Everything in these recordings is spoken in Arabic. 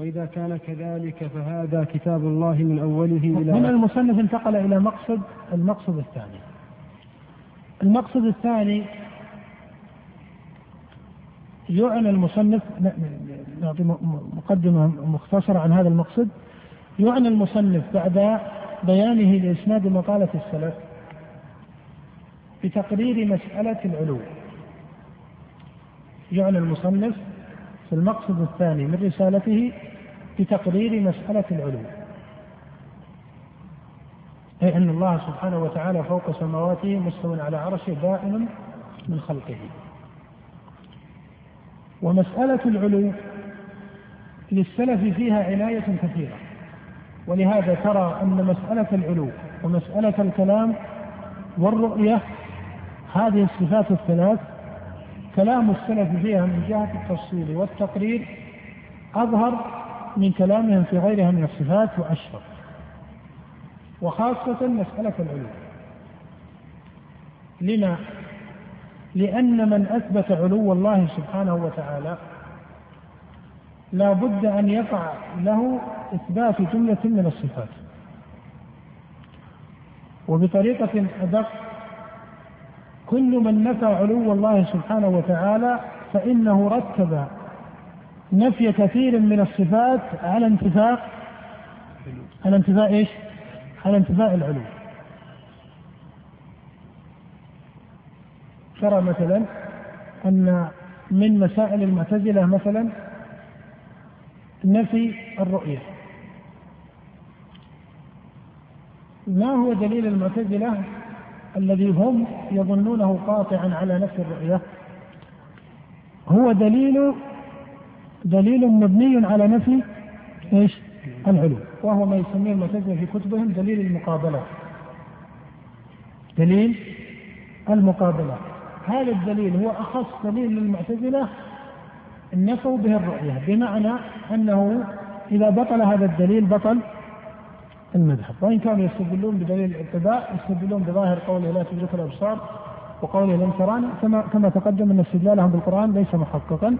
وإذا كان كذلك فهذا كتاب الله من أوله إلى هنا المصنف انتقل إلى مقصد المقصد الثاني. المقصد الثاني يعنى المصنف نعطي مقدمة مختصرة عن هذا المقصد. يعنى المصنف بعد بيانه لإسناد مقالة السلف بتقرير مسألة العلو. يعنى المصنف في المقصد الثاني من رسالته بتقرير مسألة العلو أي أن الله سبحانه وتعالى فوق سماواته مستوى على عرشه دائم من خلقه. ومسألة العلو للسلف فيها عناية كثيرة. ولهذا ترى أن مسألة العلو ومسألة الكلام والرؤية هذه الصفات الثلاث كلام السلف فيها من جهة التفصيل والتقرير أظهر من كلامهم في غيرها من الصفات وأشرف. وخاصة مسألة العلو لما؟ لأن من أثبت علو الله سبحانه وتعالى لا بد أن يقع له إثبات جملة من الصفات. وبطريقة أدق كل من نفى علو الله سبحانه وتعالى فإنه رتب نفي كثير من الصفات على انتفاء على انتفاء إيش؟ على انتفاء العلو. ترى مثلا أن من مسائل المعتزلة مثلا نفي الرؤية ما هو دليل المعتزلة الذي هم يظنونه قاطعا على نفي الرؤية هو دليل دليل مبني على نفي إيش؟ العلو وهو ما يسميه المعتزلة في كتبهم دليل المقابلة. دليل المقابلة. هذا الدليل هو أخص دليل للمعتزلة نفوا به الرؤية بمعنى أنه إذا بطل هذا الدليل بطل المذهب. وإن كانوا يستدلون بدليل الاقتداء يستدلون بظاهر قوله لا تدرك الأبصار وقوله لم تراني كما كما تقدم أن استدلالهم بالقرآن ليس محققا.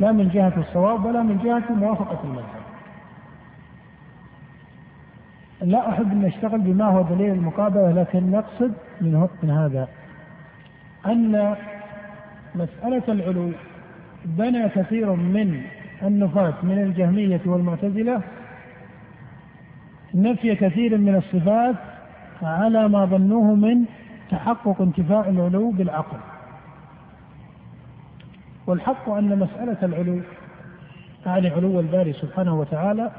لا من جهة الصواب ولا من جهة موافقة المذهب. لا أحب أن أشتغل بما هو دليل المقابلة لكن نقصد من, من هذا أن مسألة العلو بنى كثير من النفاة من الجهمية والمعتزلة نفي كثير من الصفات على ما ظنوه من تحقق انتفاء العلو بالعقل. والحق أن مسألة العلو يعني علو الباري سبحانه وتعالى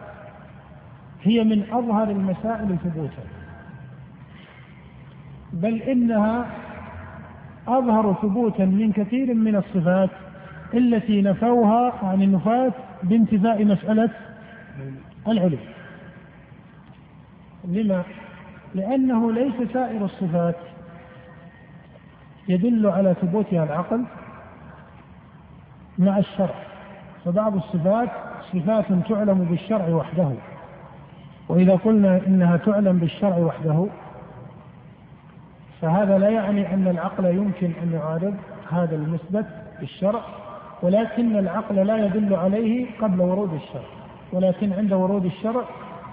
هي من أظهر المسائل ثبوتا. بل إنها أظهر ثبوتا من كثير من الصفات التي نفوها عن النفاة بانتفاء مسألة العلو. لما؟ لأنه ليس سائر الصفات يدل على ثبوتها العقل. مع الشرع. فبعض الصفات صفات تعلم بالشرع وحده. وإذا قلنا إنها تعلم بالشرع وحده فهذا لا يعني أن العقل يمكن أن يعارض هذا المثبت بالشرع ولكن العقل لا يدل عليه قبل ورود الشرع. ولكن عند ورود الشرع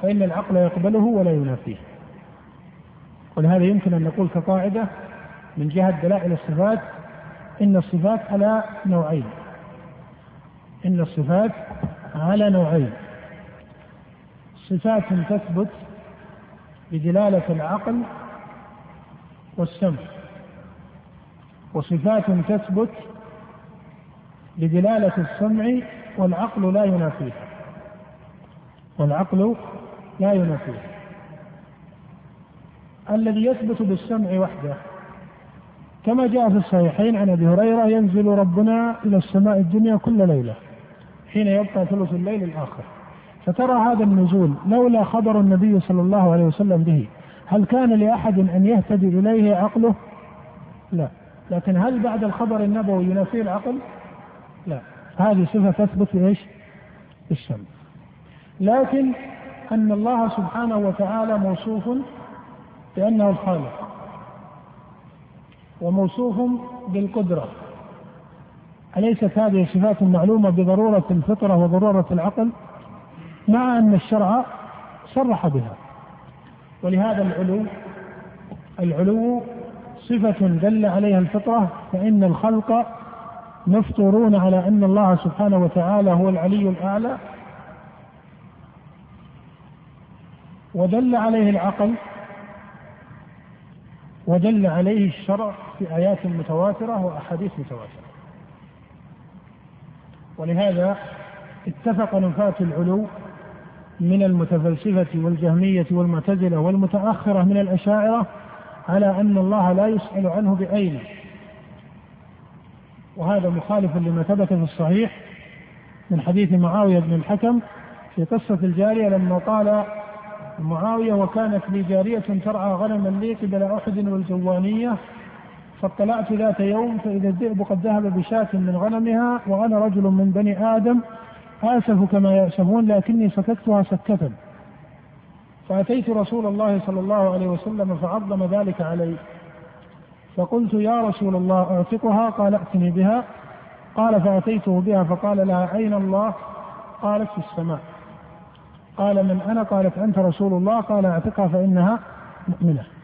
فإن العقل يقبله ولا ينافيه. ولهذا يمكن أن نقول كقاعدة من جهة دلائل الصفات إن الصفات على نوعين. إن الصفات على نوعين. صفات تثبت بدلالة العقل والسمع وصفات تثبت بدلالة السمع والعقل لا ينافيها. والعقل لا ينافيه الذي يثبت بالسمع وحده كما جاء في الصحيحين عن أبي هريرة ينزل ربنا إلى السماء الدنيا كل ليلة. حين يبقى ثلث الليل الآخر. فترى هذا النزول لولا خبر النبي صلى الله عليه وسلم به. هل كان لأحد أن يهتدي إليه عقله؟ لا. لكن هل بعد الخبر النبوي ينافيه العقل؟ لا. هذه صفة تثبت إيش؟ بالسمع لكن أن الله سبحانه وتعالى موصوف بأنه الخالق. وموصوف بالقدرة. أليست هذه صفات معلومة بضرورة الفطرة وضرورة العقل؟ مع أن الشرع صرح بها. ولهذا العلو العلو صفة دل عليها الفطرة فإن الخلق مفطورون على أن الله سبحانه وتعالى هو العلي الأعلى. ودل عليه العقل ودل عليه الشرع في آيات متواترة وأحاديث متواترة. ولهذا اتفق نفاة العلو من المتفلسفة والجهمية والمعتزلة والمتأخرة من الأشاعرة على أن الله لا يسأل عنه بأين وهذا مخالف لما ثبت في الصحيح من حديث معاوية بن الحكم في قصة الجارية لما قال معاوية وكانت لي جارية ترعى غنما لي قبل أحد والجوانية فاطلعت ذات يوم فإذا الذئب قد ذهب بشاة من غنمها وأنا رجل من بني آدم آسف كما يأسفون لكني سكتها سكة. فأتيت رسول الله صلى الله عليه وسلم فعظم ذلك علي. فقلت يا رسول الله أعتقها؟ قال ائتني بها. قال فأتيته بها فقال لها أين الله؟ قالت في السماء. قال من أنا؟ قالت أنت رسول الله. قال أعتقها فإنها مؤمنة.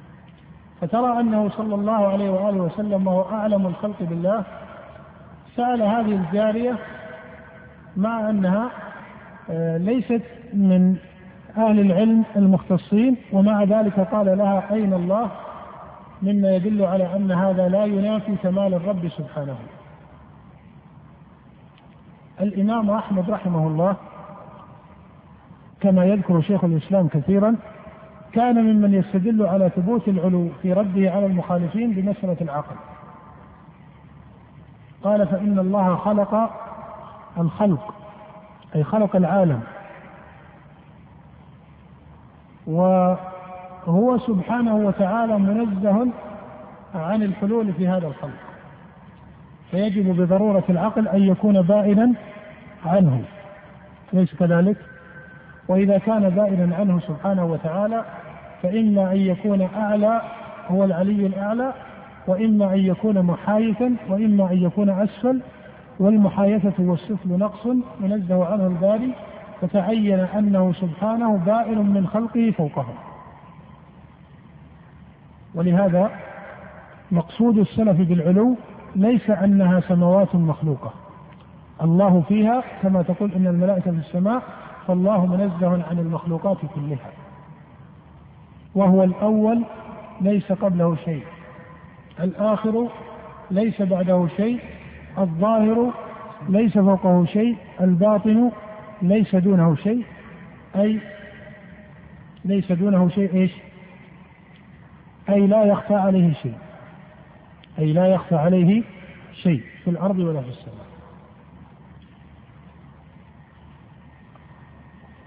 فترى أنه صلى الله عليه وآله وسلم وهو أعلم الخلق بالله سأل هذه الجارية مع أنها آه، ليست من أهل العلم المختصين ومع ذلك قال لها أين الله؟ مما يدل على أن هذا لا ينافي كمال الرب سبحانه. الإمام أحمد رحمه الله كما يذكر شيخ الإسلام كثيرا كان ممن يستدل على ثبوت العلو في رده على المخالفين بمسألة العقل. قال فإن الله خلق الخلق أي خلق العالم. وهو سبحانه وتعالى منزه عن الحلول في هذا الخلق. فيجب بضرورة العقل أن يكون بائنا عنه. ليس كذلك؟ وإذا كان بائنا عنه سبحانه وتعالى فإما أن يكون أعلى هو العلي الأعلى وإما أن يكون محايثا وإما أن يكون أسفل والمحايثة والسفل نقص منزه عنه الباري فتعين أنه سبحانه بائن من خلقه فوقهم ولهذا مقصود السلف بالعلو ليس أنها سماوات مخلوقة. الله فيها كما تقول إن الملائكة في السماء فالله منزه عن المخلوقات كلها. وهو الأول ليس قبله شيء. الآخر ليس بعده شيء. الظاهر ليس فوقه شيء. الباطن ليس دونه شيء. أي ليس دونه شيء إيش؟ أي لا يخفى عليه شيء. أي لا يخفى عليه شيء في الأرض ولا في السماء.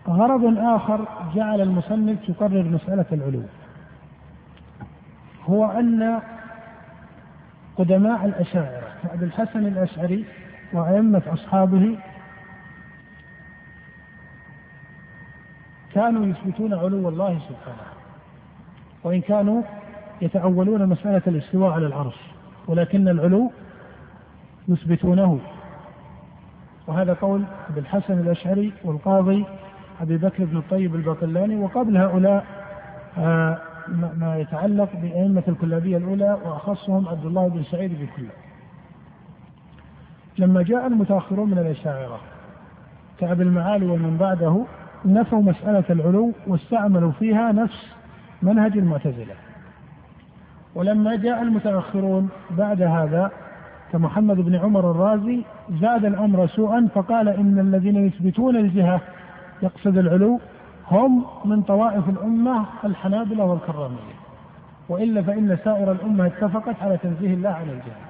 غرض آخر جعل المصنف يقرر مسألة العلو. هو أن قدماء الأشاعرة كأبي الحسن الأشعري وأئمة أصحابه كانوا يثبتون علو الله سبحانه وإن كانوا يتأولون مسألة الاستواء على العرش ولكن العلو يثبتونه. وهذا قول أبي الحسن الأشعري والقاضي أبي بكر بن الطيب الباقلاني وقبل هؤلاء آه، ما يتعلق بأئمة الكلابية الأولى وأخصهم عبد الله بن سعيد بن كلاب لما جاء المتأخرون من الأشاعرة كأبي المعالي ومن بعده نفوا مسألة العلو واستعملوا فيها نفس منهج المعتزلة. ولما جاء المتأخرون بعد هذا كمحمد بن عمر الرازي زاد الأمر سوءا فقال إن الذين يثبتون الجهة يقصد العلو هم من طوائف الأمة الحنابلة والكرامية. وإلا فإن سائر الأمة اتفقت على تنزيه الله عن الجهة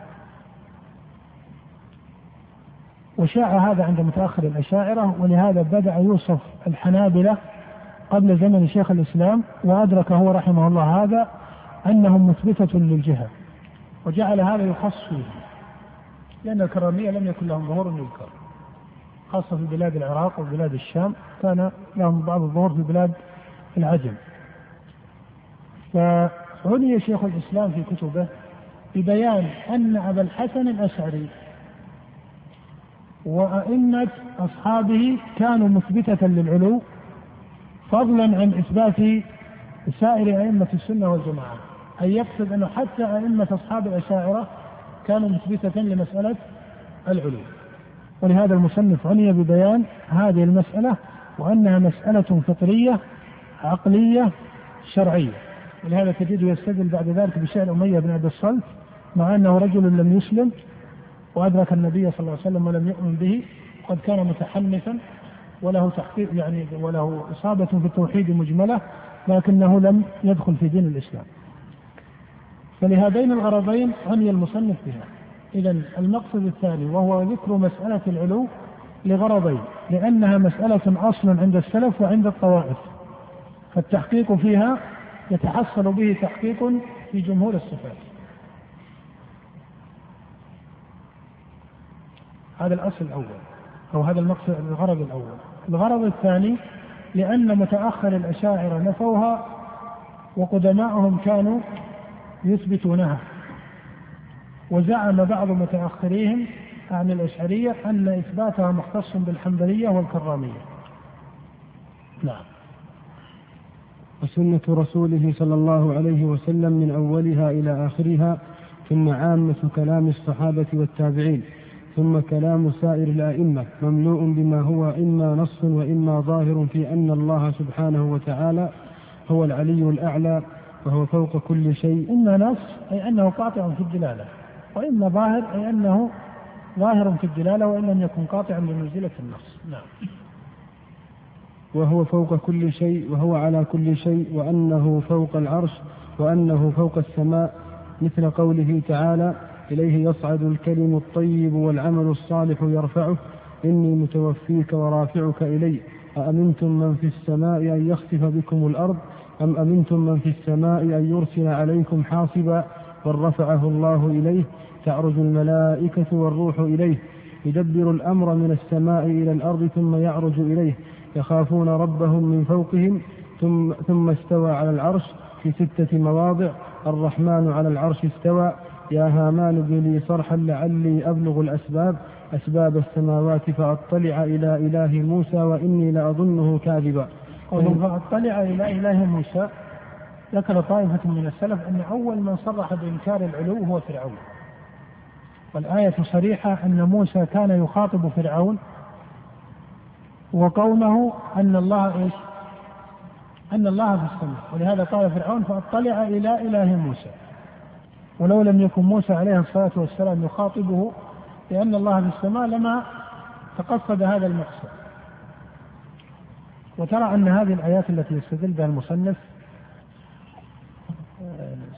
وشاع هذا عند متأخر الأشاعرة ولهذا بدأ يوصف الحنابلة قبل زمن شيخ الإسلام وأدرك هو رحمه الله هذا أنهم مثبتة للجهة وجعل هذا يخص فيه لأن الكرامية لم يكن لهم ظهور يذكر. خاصة في بلاد العراق وبلاد الشام كان لهم بعض الظهور في بلاد العجم. فعني شيخ الإسلام في كتبه ببيان أن أبا الحسن الأشعري وأئمة أصحابه كانوا مثبتة للعلو فضلا عن إثبات سائر أئمة السنة والجماعة. أي يقصد أنه حتى أئمة أصحاب الأشاعرة كانوا مثبتة لمسألة العلو. ولهذا المصنف عني ببيان هذه المسألة وأنها مسألة فطرية عقلية شرعية. ولهذا تجده يستدل بعد ذلك بشعر أمية بن عبد الصلت مع أنه رجل لم يسلم وأدرك النبي صلى الله عليه وسلم ولم يؤمن به قد كان متحنفا وله تحقيق يعني وله إصابة في التوحيد مجملة لكنه لم يدخل في دين الإسلام. فلهذين الغرضين عني المصنف بها. إذا المقصد الثاني وهو ذكر مسألة العلو لغرضين لأنها مسألة أصل عند السلف وعند الطوائف فالتحقيق فيها يتحصل به تحقيق في جمهور الصفات. هذا الأصل الأول أو هذا المقصد الغرض الأول. الغرض الثاني لأن متأخر الأشاعرة نفوها وقدماءهم كانوا يثبتونها. وزعم بعض متأخريهم عن الأشعرية أن إثباتها مختص بالحنبلية والكرامية. نعم. وسنة رسوله صلى الله عليه وسلم من أولها إلى آخرها ثم عامة كلام الصحابة والتابعين ثم كلام سائر الأئمة مملوء بما هو إما نص وإما ظاهر في أن الله سبحانه وتعالى هو العلي الأعلى وهو فوق كل شيء. إما نص أي أنه قاطع في الدلالة. وإما ظاهر أي أنه ظاهر في الدلالة وإن لم يكن قاطعا بمنزلة النص. نعم. وهو فوق كل شيء وهو على كل شيء وأنه فوق العرش وأنه فوق السماء مثل قوله تعالى إليه يصعد الكلم الطيب والعمل الصالح يرفعه. إني متوفيك ورافعك إلي. أأمنتم من في السماء أن يخسف بكم الأرض؟ أم أمنتم من في السماء أن يرسل عليكم حاصبا؟ بل رفعه الله إليه. تعرج الملائكة والروح إليه يدبر الأمر من السماء إلى الأرض ثم يعرج إليه يخافون ربهم من فوقهم ثم, ثم استوى على العرش في ستة مواضع الرحمن على العرش استوى يا هامان ابن لي صرحا لعلي أبلغ الأسباب أسباب السماوات فأطلع إلى إله موسى وإني لأظنه كاذبا. فأطلع إلى إله موسى ذكر طائفة من السلف أن أول من صرح بإنكار العلو هو فرعون. والآية صريحة أن موسى كان يخاطب فرعون وقومه أن الله إيش؟ أن الله في السماء. ولهذا قال فرعون فأطلع إلى إله موسى. ولو لم يكن موسى عليه الصلاة والسلام يخاطبه لأن الله في السماء لما تقصد هذا المقصد. وترى أن هذه الآيات التي يستدل بها المصنف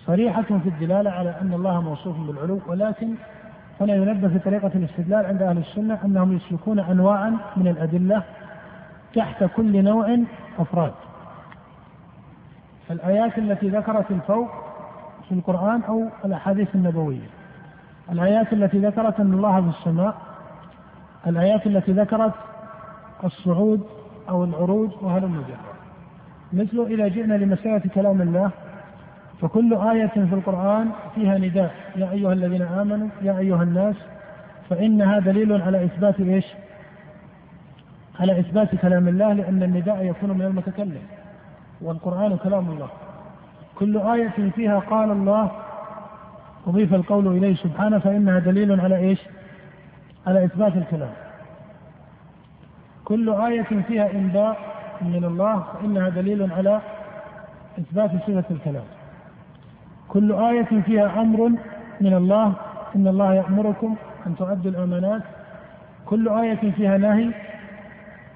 صريحة في الدلالة على أن الله موصوف بالعلو ولكن هنا ينبه في طريقة الاستدلال عند أهل السنة أنهم يسلكون أنواعا من الأدلة تحت كل نوع أفراد. الآيات التي ذكرت الفوق في القرآن أو الأحاديث النبوية. الآيات التي ذكرت أن الله في السماء الآيات التي ذكرت الصعود أو العروج وهذا المجرد. مثل إذا جئنا لمسألة كلام الله فكل آية في القرآن فيها نداء. يا أيها الذين آمنوا يا أيها الناس فإنها دليل على إثبات إيش؟ على إثبات كلام الله لأن النداء يكون من المتكلم. والقرآن كلام الله. كل آية فيها قال الله أضيف القول إليه سبحانه فإنها دليل على إيش؟ على إثبات الكلام. كل آية فيها إنباء من الله فإنها دليل على إثبات صفة الكلام. كل آية فيها أمر من الله إن الله يأمركم أن تؤدوا الأمانات. كل آية فيها نهي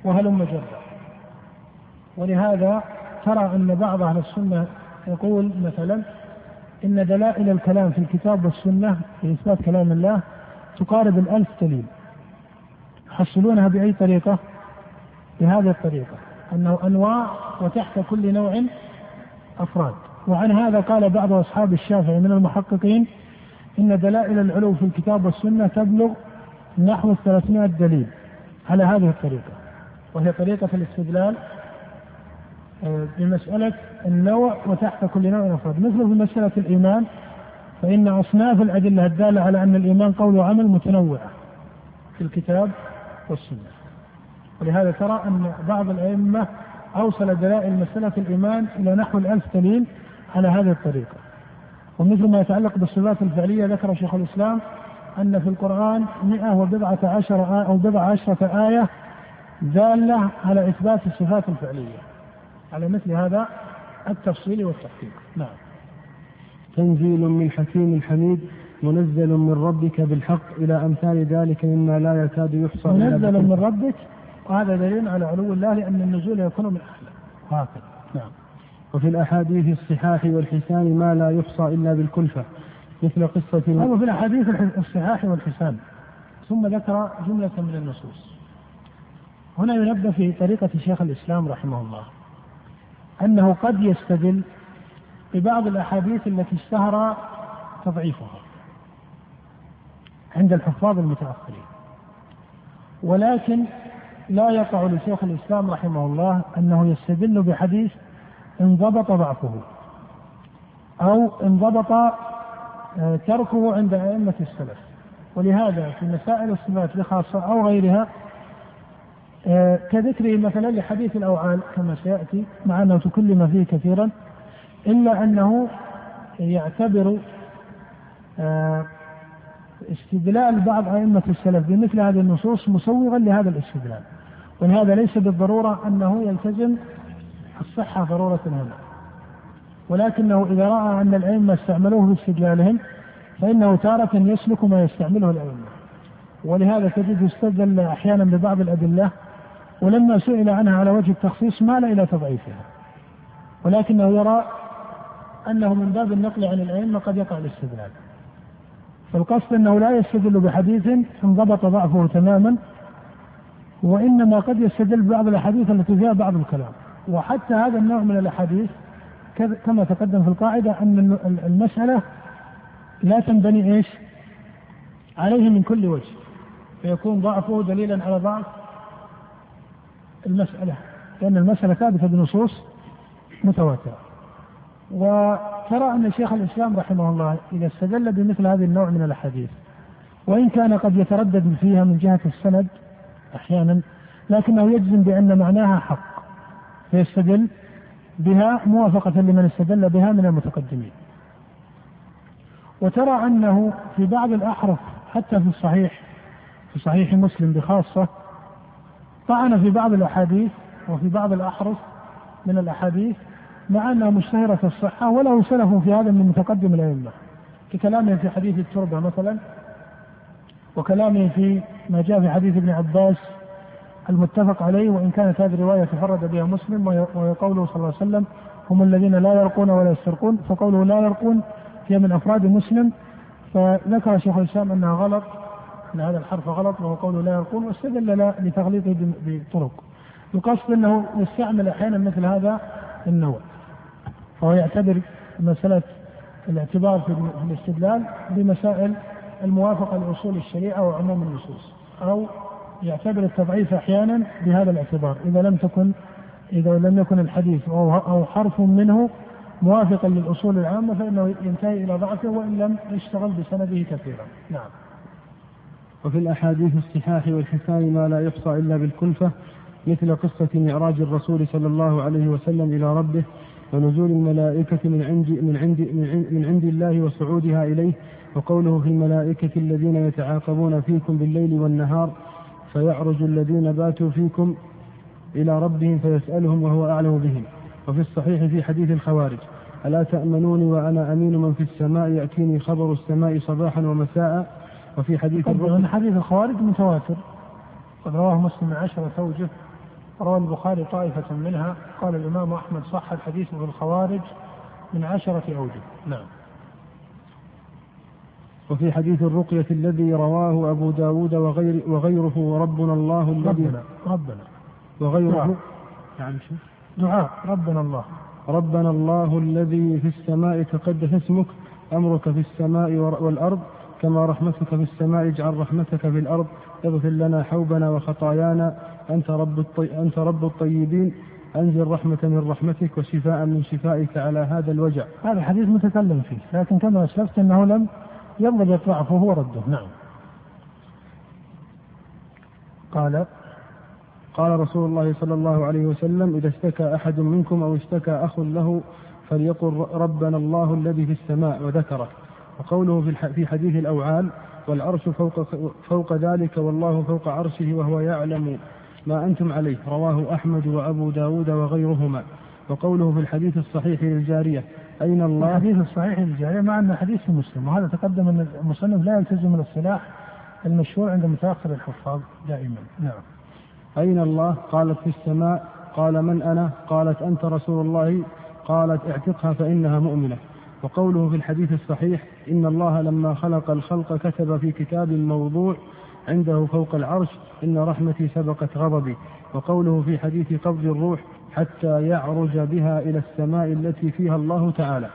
وهلم جرا ولهذا ترى أن بعض أهل السنة يقول مثلا إن دلائل الكلام في الكتاب والسنة في إثبات كلام الله تقارب الألف دليل. يحصلونها بأي طريقة؟ بهذه الطريقة أنه أنواع وتحت كل نوع أفراد. وعن هذا قال بعض أصحاب الشافعي من المحققين إن دلائل العلو في الكتاب والسنة تبلغ نحو 300 دليل على هذه الطريقة وهي طريقة الاستدلال آه، بمسألة النوع وتحت كل نوع مفرد مثل في مسألة الإيمان فإن أصناف الأدلة الدالة على أن الإيمان قول وعمل متنوعة في الكتاب والسنة. ولهذا ترى أن بعض الأئمة أوصل دلائل مسألة الإيمان إلى نحو الألف دليل على هذه الطريقة. ومثل ما يتعلق بالصفات الفعلية ذكر شيخ الإسلام أن في القرآن مئة وبضعة عشر آية أو بضع عشرة آية دالة على إثبات الصفات الفعلية. على مثل هذا التفصيل والتحقيق. نعم. تنزيل من حكيم حميد منزل من ربك بالحق إلى أمثال ذلك مما لا يكاد يحصى منزل من ربك وهذا دليل على علو الله لأن النزول يكون من أعلى هكذا. نعم. وفي الأحاديث الصحاح والحسان ما لا يحصى إلا بالكلفة مثل قصة هذا في الأحاديث الصحاح والحسان. ثم ذكر جملة من النصوص. هنا ينبه في طريقة شيخ الإسلام رحمه الله أنه قد يستدل ببعض الأحاديث التي اشتهر تضعيفها عند الحفاظ المتأخرين. ولكن لا يقع لشيخ الإسلام رحمه الله أنه يستدل بحديث انضبط ضعفه أو انضبط آه، تركه عند أئمة السلف. ولهذا في مسائل الصفات بخاصة أو غيرها آه، كذكره مثلا لحديث الأوعال كما سيأتي مع أنه تكلم فيه كثيرا إلا أنه يعتبر آه، استدلال بعض أئمة السلف بمثل هذه النصوص مسوغا لهذا الاستدلال. ولهذا ليس بالضرورة أنه يلتزم الصحة ضرورة هنا ولكنه إذا رأى أن الأئمة استعملوه في استدلالهم فإنه تارة يسلك ما يستعمله الأئمة. ولهذا تجد يستدل أحيانا ببعض الأدلة ولما سئل عنها على وجه التخصيص مال إلى تضعيفها. ولكنه يرى أنه من باب النقل عن الأئمة قد يقع الاستدلال. فالقصد أنه لا يستدل بحديث انضبط ضعفه تماما وإنما قد يستدل ببعض الأحاديث التي فيها بعض الكلام. وحتى هذا النوع من الأحاديث كما تقدم في القاعدة أن المسألة لا تنبني إيش؟ عليه من كل وجه. فيكون ضعفه دليلا على ضعف المسألة لأن المسألة ثابتة بنصوص متواترة. وترى أن شيخ الإسلام رحمه الله إذا استدل بمثل هذه النوع من الأحاديث وإن كان قد يتردد فيها من جهة السند أحيانا لكنه يجزم بأن معناها حق. فيستدل بها موافقة لمن استدل بها من المتقدمين. وترى أنه في بعض الأحرف حتى في الصحيح في صحيح مسلم بخاصة طعن في بعض الأحاديث وفي بعض الأحرف من الأحاديث مع أنها مشتهرة الصحة وله سلف في هذا من متقدم الأئمة. ككلامه في حديث التربة مثلا وكلامه في ما جاء في حديث ابن عباس المتفق عليه وإن كانت هذه الرواية تفرد بها مسلم وهي قوله صلى الله عليه وسلم هم الذين لا يرقون ولا يسترقون. فقوله لا يرقون هي من أفراد مسلم. فذكر شيخ الإسلام أنها غلط أن هذا الحرف غلط وهو قوله لا يرقون واستدل لتغليطه بطرق. القصد أنه يستعمل أحيانا مثل هذا النوع فهو يعتبر مسألة الاعتبار في الاستدلال بمسائل الموافقة لأصول الشريعة وعموم النصوص أو يعتبر التضعيف أحيانا بهذا الاعتبار إذا لم تكن إذا لم يكن الحديث أو أو حرف منه موافقا للأصول العامة فإنه ينتهي إلى ضعفه وإن لم يشتغل بسنده كثيرا. نعم. وفي الأحاديث الصحاح والحسان ما لا يحصى إلا بالكلفة مثل قصة معراج الرسول صلى الله عليه وسلم إلى ربه ونزول الملائكة من عند من عند من عند الله وصعودها إليه وقوله في الملائكة الذين يتعاقبون فيكم بالليل والنهار فيعرج الذين باتوا فيكم إلى ربهم فيسألهم وهو أعلم بهم. وفي الصحيح في حديث الخوارج ألا تأمنوني وأنا أمين من في السماء؟ يأتيني خبر السماء صباحا ومساء. وفي حديث الركن حديث الخوارج متواتر. قد رواه مسلم من عشرة أوجه روى البخاري طائفة منها. قال الإمام أحمد صح الحديث في الخوارج من عشرة أوجه. نعم. وفي حديث الرقية الذي رواه أبو داود وغير وغيره وربنا الله الذي ربنا ربنا. وغيره نعم دعاء ربنا الله. ربنا الله الذي في السماء تقدس اسمك أمرك في السماء والأرض كما رحمتك في السماء اجعل رحمتك في الأرض اغفر لنا حوبنا وخطايانا. أنت رب الطي... أنت رب الطيبين. أنزل رحمة من رحمتك وشفاء من شفائك على هذا الوجع. هذا حديث متكلم فيه لكن كما أسلفت أنه لم ينضبط ضعفه ورده نعم. قال قال رسول الله صلى الله عليه وسلم إذا اشتكى أحد منكم أو اشتكى أخ له فليقل ربنا الله الذي في السماء وذكره. وقوله في حديث الأوعال والعرش فوق, فوق ذلك والله فوق عرشه وهو يعلم ما أنتم عليه. رواه أحمد وأبو داود وغيرهما. وقوله في الحديث الصحيح للجارية أين الله؟ الحديث الصحيح للجارية مع أن حديث مسلم وهذا تقدم أن المصنف لا يلتزم الاصطلاح المشهور عند متأخر الحفاظ دائما. نعم. أين الله؟ قالت في السماء قال من أنا؟ قالت أنت رسول الله. قالت اعتقها فإنها مؤمنة. وقوله في الحديث الصحيح إن الله لما خلق الخلق كتب في كتاب موضوع عنده فوق العرش إن رحمتي سبقت غضبي. وقوله في حديث قبض الروح حتى يعرج بها إلى السماء التي فيها الله تعالى.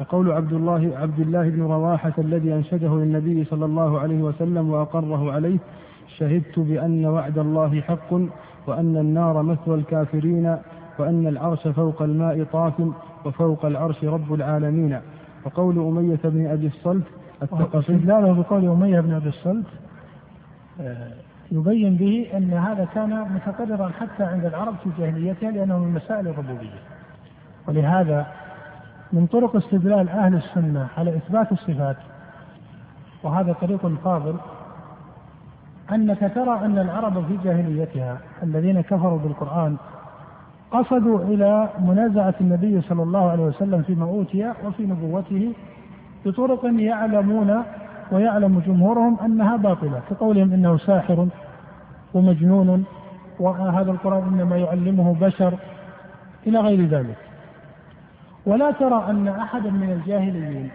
وقول عبد الله عبد الله بن رواحة الذي أنشده للنبي صلى الله عليه وسلم وأقره عليه شهدت بأن وعد الله حق وأن النار مثوى الكافرين وأن العرش فوق الماء طاف وفوق العرش رب العالمين. وقول أمية بن أبي الصلت الثقفي له بقول أمية بن أبي الصلت آه، يبين به أن هذا كان متقررا حتى عند العرب في جاهليتها لأنه من مسائل الربوبية. ولهذا من طرق استدلال أهل السنة على إثبات الصفات وهذا طريق فاضل أنك ترى أن العرب في جاهليتها الذين كفروا بالقرآن قصدوا إلى منازعة النبي صلى الله عليه وسلم فيما أوتي وفي نبوته بطرق يعلمون ويعلم جمهورهم أنها باطلة كقولهم إنه ساحر ومجنون وهذا القرآن إنما يعلمه بشر إلى غير ذلك ولا ترى أن أحدا من الجاهليين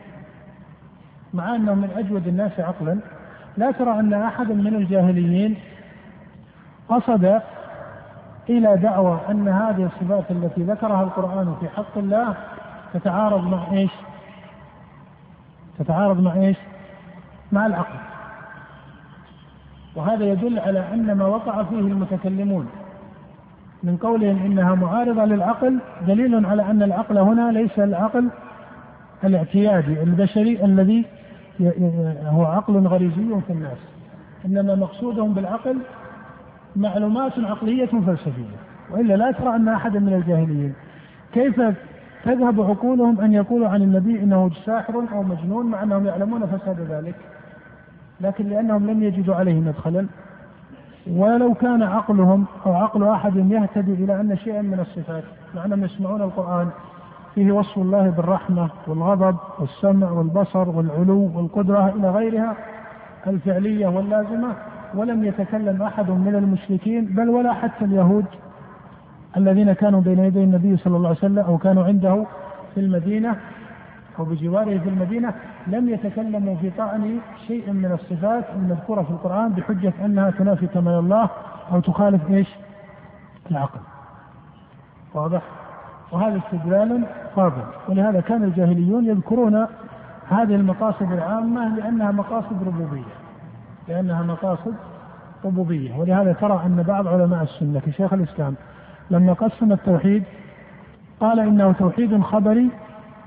مع أنه من أجود الناس عقلا لا ترى أن أحدا من الجاهليين قصد إلى دعوى أن هذه الصفات التي ذكرها القرآن في حق الله تتعارض مع إيش؟ تتعارض مع إيش؟ مع العقل. وهذا يدل على أن ما وقع فيه المتكلمون من قولهم إنها معارضة للعقل دليل على أن العقل هنا ليس العقل الاعتيادي البشري الذي هو عقل غريزي في الناس. إنما مقصودهم بالعقل معلومات عقلية فلسفية. وإلا لا ترى أن أحدا من الجاهليين كيف تذهب عقولهم أن يقولوا عن النبي إنه ساحر أو مجنون مع أنهم يعلمون فساد ذلك؟ لكن لأنهم لم يجدوا عليه مدخلا. ولو كان عقلهم أو عقل أحد يهتدي إلى أن شيئا من الصفات مع أنهم يسمعون القرآن فيه وصف الله بالرحمة والغضب والسمع والبصر والعلو والقدرة إلى غيرها الفعلية واللازمة. ولم يتكلم أحد من المشركين بل ولا حتى اليهود الذين كانوا بين يدي النبي صلى الله عليه وسلم أو كانوا عنده في المدينة أو بجواره في المدينة. لم يتكلموا في طعن شيء من الصفات المذكورة في القرآن بحجة أنها تنافي كمال الله أو تخالف إيش؟ العقل. واضح؟ وهذا استدلال فاضل ولهذا كان الجاهليون يذكرون هذه المقاصد العامة لأنها مقاصد ربوبية لأنها مقاصد ربوبية ولهذا ترى أن بعض علماء السنة كشيخ الإسلام لما قسم التوحيد قال إنه توحيد خبري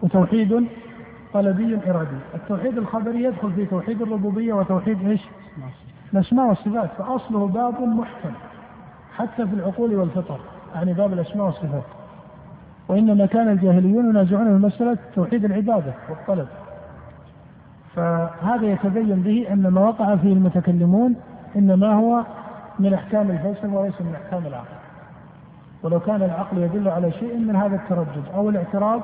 وتوحيد طلبي إرادي. التوحيد الخبري يدخل في توحيد الربوبية وتوحيد إيش؟ الأسماء والصفات. فأصله باب محكم حتى في العقول والفطر. يعني باب الأسماء والصفات. وإنما كان الجاهليون ينازعون في مسألة توحيد العبادة والطلب. فهذا يتبين به أن ما وقع فيه المتكلمون إنما هو من أحكام الفلسفة وليس من أحكام العقل. ولو كان العقل يدل على شيء من هذا التردد أو الاعتراض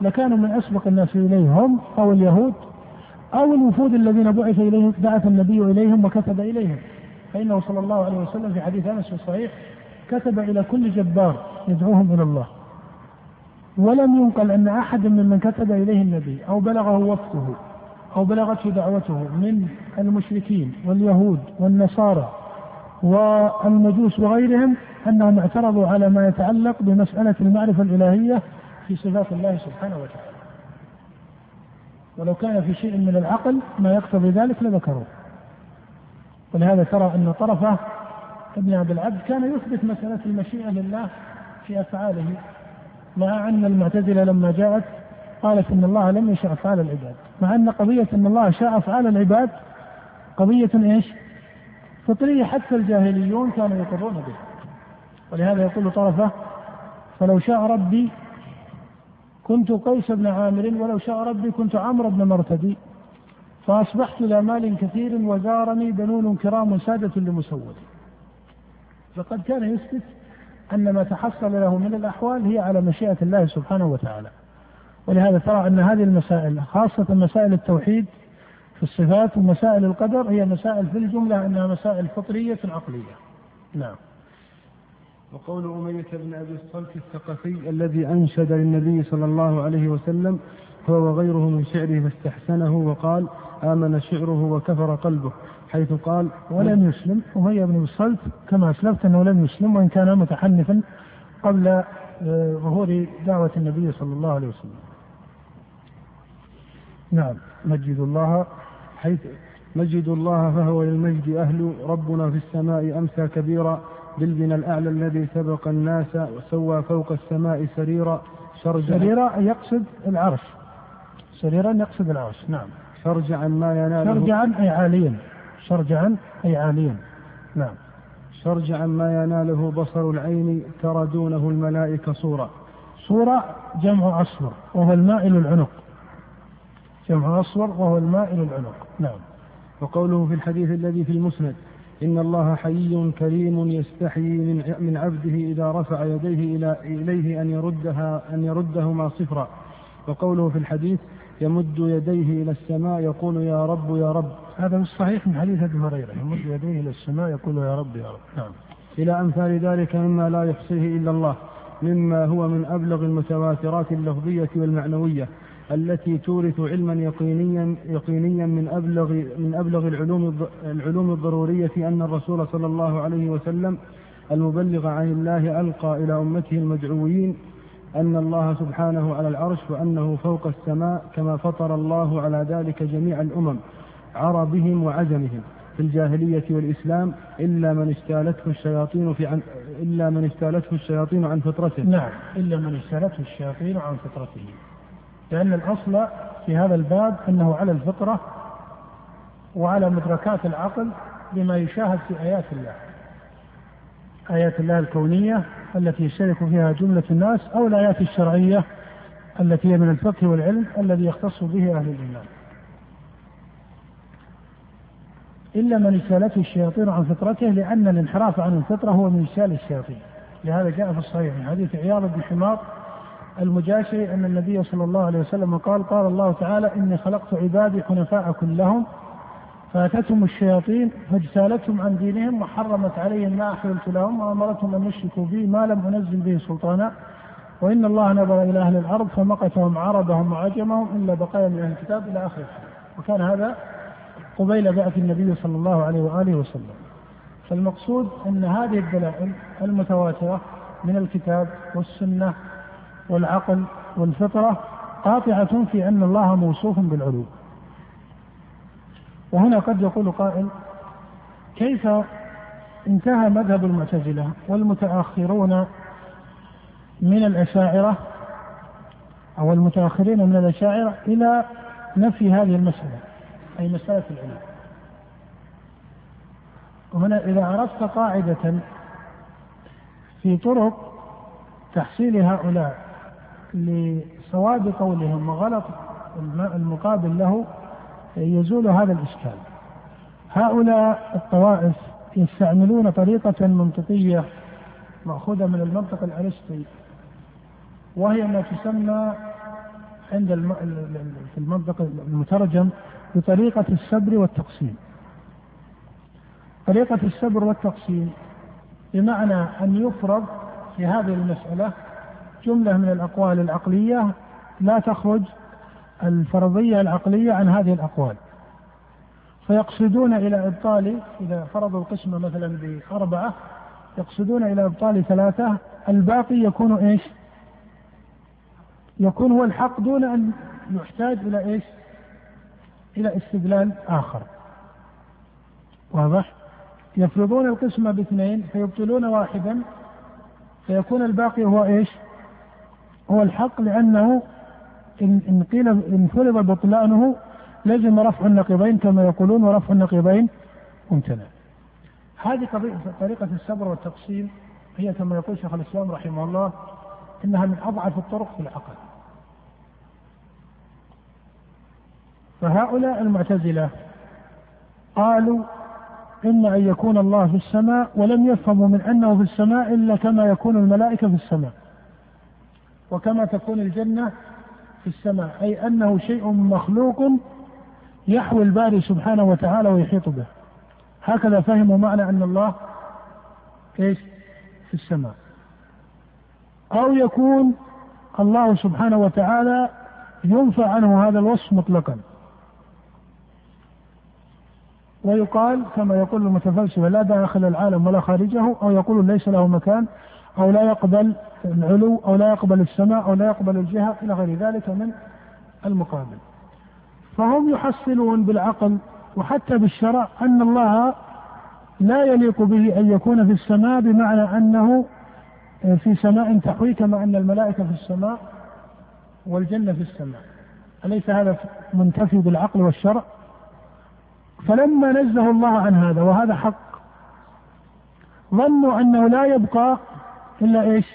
لكانوا من أسبق الناس إليه هم أو اليهود أو الوفود الذين بعث إليهم بعث النبي إليهم وكتب إليهم. فإنه صلى الله عليه وسلم في حديث أنس الصحيح كتب إلى كل جبار يدعوهم إلى الله. ولم ينقل أن أحد ممن كتب إليه النبي أو بلغه وفده أو بلغته دعوته من المشركين واليهود والنصارى والمجوس وغيرهم أنهم اعترضوا على ما يتعلق بمسألة المعرفة الإلهية في صفات الله سبحانه وتعالى. ولو كان في شيء من العقل ما يقتضي ذلك لذكروه. ولهذا ترى أن طرفه ابن عبد العبد كان يثبت مسألة المشيئة لله في أفعاله مع أن المعتزلة لما جاءت قالت إن الله لم يشاء أفعال العباد. مع أن قضية إن الله شاء أفعال العباد قضية إيش؟ فطرية حتى الجاهليون كانوا يقرون بها. ولهذا يقول طرفه فلو شاء ربي كنت قيس بن عامر ولو شاء ربي كنت عمرو بن مرتدي. فأصبحت ذا مال كثير وزارني بنون كرام سادة لمسود. فقد كان يثبت أن ما تحصل له من الأحوال هي على مشيئة الله سبحانه وتعالى. ولهذا ترى أن هذه المسائل خاصة مسائل التوحيد في الصفات ومسائل القدر هي مسائل في الجملة أنها مسائل فطرية عقلية. نعم. وقول أمية بن أبي الصلت الثقفي الذي أنشد للنبي صلى الله عليه وسلم هو وغيره من شعره فاستحسنه وقال آمن شعره وكفر قلبه حيث قال ولم يسلم. أمية بن الصلت كما أسلفت أنه لم يسلم وإن كان متحنفا قبل آه، ظهور دعوة النبي صلى الله عليه وسلم. نعم. مجد الله حيث مجد الله فهو للمجد أهل ربنا في السماء أمسى كبيرا بالبنى الأعلى الذي سبق الناس وسوى فوق السماء سريرا شرجا سريرا يقصد العرش. سريرا يقصد العرش نعم. شرجعا ما يناله. شرجعا أي عاليا. شرجعا أي عاليا. نعم. شرجعا ما يناله بصر العين ترى دونه الملائكة صورة صورة جمع أصفر وهو المائل العنق جمع أصفر وهو المائل العنق نعم. وقوله في الحديث الذي في المسند إن الله حيي كريم يستحيي من من عبده إذا رفع يديه إلى إليه أن يردها أن يردهما صفرا. وقوله في الحديث يمد يديه إلى السماء يقول يا رب يا رب. هذا مش صحيح من حديث أبي هريرة. يمد يديه إلى السماء يقول يا رب يا رب. نعم. إلى أمثال ذلك مما لا يحصيه إلا الله مما هو من أبلغ المتواترات اللفظية والمعنوية. التي تورث علما يقينيا يقينيا من ابلغ من أبلغ العلوم العلوم الضرورية أن الرسول صلى الله عليه وسلم المبلغ عن الله ألقى إلى أمته المدعوين أن الله سبحانه على العرش وأنه فوق السماء كما فطر الله على ذلك جميع الأمم عربهم وعجمهم في الجاهلية والإسلام إلا من استالته الشياطين في عن إلا من استالته الشياطين عن فطرته. نعم، إلا من استالته الشياطين عن فطرته. لأن الأصل في هذا الباب أنه على الفطرة وعلى مدركات العقل بما يشاهد في آيات الله. آيات الله الكونية التي يشترك فيها جملة الناس أو الآيات الشرعية التي هي من الفقه والعلم الذي يختص به أهل الإيمان. إلا من اجتالته الشياطين عن فطرته لأن الانحراف عن الفطرة هو من اجتال الشياطين. لهذا جاء في الصحيح من حديث عياض بن حمار المجاشي أن النبي صلى الله عليه وسلم قال قال الله تعالى إني خلقت عبادي حنفاء كلهم فأتتهم الشياطين فاجتالتهم عن دينهم وحرمت عليهم ما أحللت لهم وأمرتهم أن يشركوا بي ما لم أنزل به سلطانا. وإن الله نظر إلى أهل الأرض فمقتهم عربهم وعجمهم إلا بقايا من أهل الكتاب إلى آخر وكان هذا قبيل بعث النبي صلى الله عليه وآله وسلم. فالمقصود أن هذه الدلائل المتواترة من الكتاب والسنة والعقل والفطرة قاطعة في أن الله موصوف بالعلو. وهنا قد يقول قائل كيف انتهى مذهب المعتزلة والمتأخرون من الأشاعرة أو المتأخرين من الأشاعرة إلى نفي هذه المسألة أي مسألة العلم؟ وهنا إذا عرفت قاعدة في طرق تحصيل هؤلاء لصواب قولهم وغلط المقابل له يزول هذا الإشكال. هؤلاء الطوائف يستعملون طريقة منطقية مأخوذة من المنطق الأرسطي وهي ما تسمى عند في المنطق المترجم بطريقة الصبر والتقسيم. طريقة الصبر والتقسيم بمعنى أن يفرض في هذه المسألة جملة من الأقوال العقلية لا تخرج الفرضية العقلية عن هذه الأقوال. فيقصدون إلى إبطال إذا فرضوا القسمة مثلا بأربعة يقصدون إلى إبطال ثلاثة. الباقي يكون إيش؟ يكون هو الحق دون أن يحتاج إلى إيش؟ إلى استدلال آخر. واضح؟ يفرضون القسمة باثنين فيبطلون واحدا فيكون الباقي هو إيش؟ هو الحق لأنه إن, قيل إن فرض بطلانه لزم رفع النقيضين كما يقولون ورفع النقيضين ممتنع. هذه طريقة الصبر والتقسيم هي كما يقول شيخ الإسلام رحمه الله إنها من أضعف الطرق في العقل فهؤلاء المعتزلة قالوا إما أن يكون الله في السماء ولم يفهموا من أنه في السماء إلا كما يكون الملائكة في السماء وكما تكون الجنة في السماء أي أنه شيء مخلوق يحوي الباري سبحانه وتعالى ويحيط به. هكذا فهموا معنى أن الله إيش؟ في السماء. أو يكون الله سبحانه وتعالى ينفى عنه هذا الوصف مطلقا. ويقال كما يقول المتفلسفة لا داخل العالم ولا خارجه أو يقول ليس له مكان أو لا يقبل العلو أو لا يقبل السماء أو لا يقبل الجهة إلى غير ذلك من المقابل. فهم يحصلون بالعقل وحتى بالشرع أن الله لا يليق به أن يكون في السماء بمعنى أنه في سماء تحوي كما أن الملائكة في السماء والجنة في السماء. أليس هذا منتفي بالعقل والشرع؟ فلما نزه الله عن هذا وهذا حق ظنوا أنه لا يبقى إلا إيش؟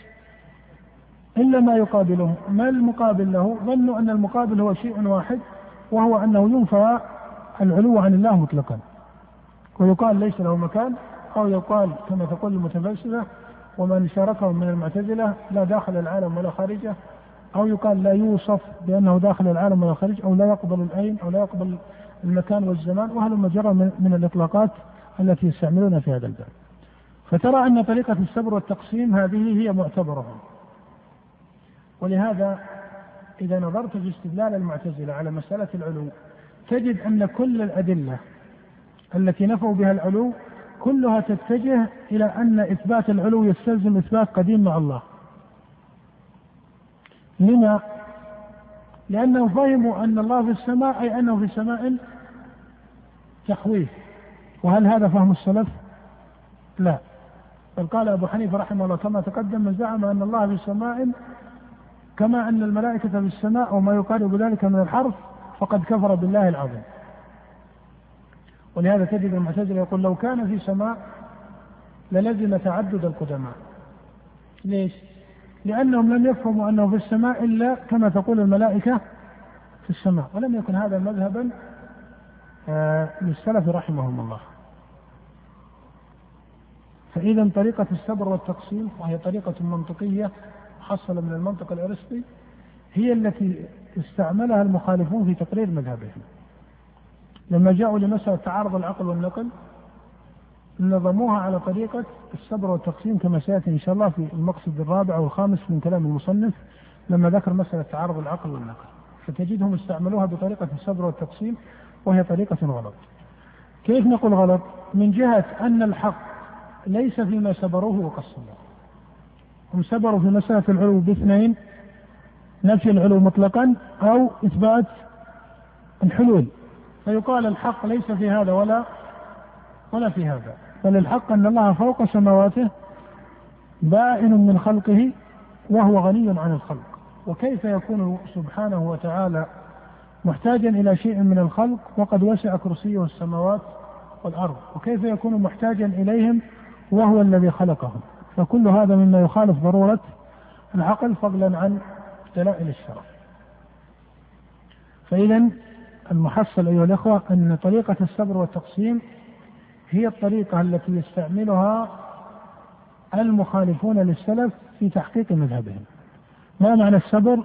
إلا ما يقابله. ما المقابل له؟ ظنوا أن المقابل هو شيء واحد وهو أنه ينفى العلو عن الله مطلقا. ويقال ليس له مكان أو يقال كما تقول المتفلسفة ومن شاركهم من المعتزلة لا داخل العالم ولا خارجه. أو يقال لا يوصف بأنه داخل العالم ولا خارج أو لا يقبل العين أو لا يقبل المكان والزمان. وهذا مجرى من الإطلاقات التي يستعملونها في هذا الباب. فترى أن طريقة الصبر والتقسيم هذه هي معتبرهم ولهذا إذا نظرت في استدلال المعتزلة على مسألة العلو تجد أن كل الأدلة التي نفوا بها العلو كلها تتجه إلى أن إثبات العلو يستلزم إثبات قديم مع الله لما؟ لأنهم فهموا أن الله في السماء أي أنه في سماء تحويه وهل هذا فهم السلف؟ لا بل قال أبو حنيفة رحمه الله كما تقدم من زعم أن الله في سماء كما أن الملائكة في السماء وما يقارب ذلك من الحرف فقد كفر بالله العظيم. ولهذا تجد المعتزلة يقول لو كان في سماء للزم تعدد القدماء. ليش؟ لأنهم لم يفهموا أنه في السماء إلا كما تقول الملائكة في السماء. ولم يكن هذا مذهبا آه، للسلف رحمهم الله. فإذا طريقة الصبر والتقسيم وهي طريقة منطقية محصلة من المنطق الأرسطي هي التي استعملها المخالفون في تقرير مذهبهم. لما جاءوا لمسألة تعارض العقل والنقل نظموها على طريقة الصبر والتقسيم كما سيأتي إن شاء الله في المقصد الرابع والخامس من كلام المصنف لما ذكر مسألة تعارض العقل والنقل. فتجدهم استعملوها بطريقة الصبر والتقسيم وهي طريقة غلط. كيف نقول غلط؟ من جهة أن الحق ليس فيما سبروه وقسموه هم سبروا في مسألة العلو باثنين نفي العلو مطلقا أو إثبات الحلول. فيقال الحق ليس في هذا ولا ولا في هذا. بل الحق أن الله فوق سماواته بائن من خلقه وهو غني عن الخلق. وكيف يكون سبحانه وتعالى محتاجا إلى شيء من الخلق وقد وسع كرسيه السماوات والأرض؟ وكيف يكون محتاجا إليهم وهو الذي خلقهم فكل هذا مما يخالف ضرورة العقل فضلا عن دلائل الشرع فإذا المحصل أيها الإخوة أن طريقة الصبر والتقسيم هي الطريقة التي يستعملها المخالفون للسلف في تحقيق مذهبهم. ما معنى الصبر؟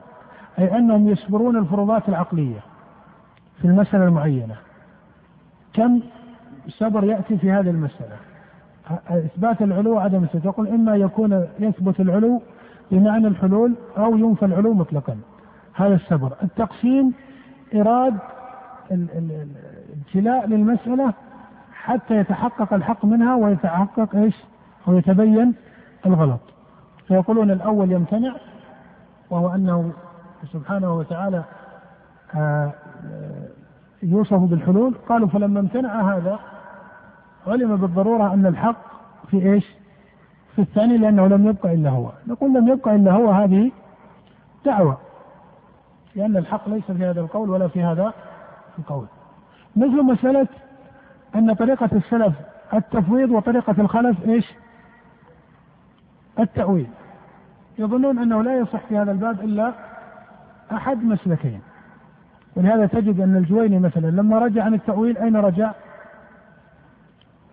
أي أنهم يصبرون الفروضات العقلية في المسألة المعينة. كم صبر يأتي في هذه المسألة؟ إثبات العلو وعدم الثبوت، يقول إما يكون يثبت العلو بمعنى الحلول أو ينفى العلو مطلقا. هذا الصبر. التقسيم إراد الابتلاء للمسألة حتى يتحقق الحق منها ويتحقق إيش؟ أو يتبين الغلط. فيقولون الأول يمتنع وهو أنه سبحانه وتعالى آه، يوصف بالحلول قالوا فلما امتنع هذا علم بالضرورة أن الحق في إيش؟ في الثاني لأنه لم يبقى إلا هو. نقول لم يبقى إلا هو هذه دعوة. لأن الحق ليس في هذا القول ولا في هذا القول. مثل مسألة أن طريقة السلف التفويض وطريقة الخلف إيش؟ التأويل يظنون أنه لا يصح في هذا الباب إلا أحد مسلكين ولهذا تجد أن الجويني مثلا لما رجع عن التأويل أين رجع؟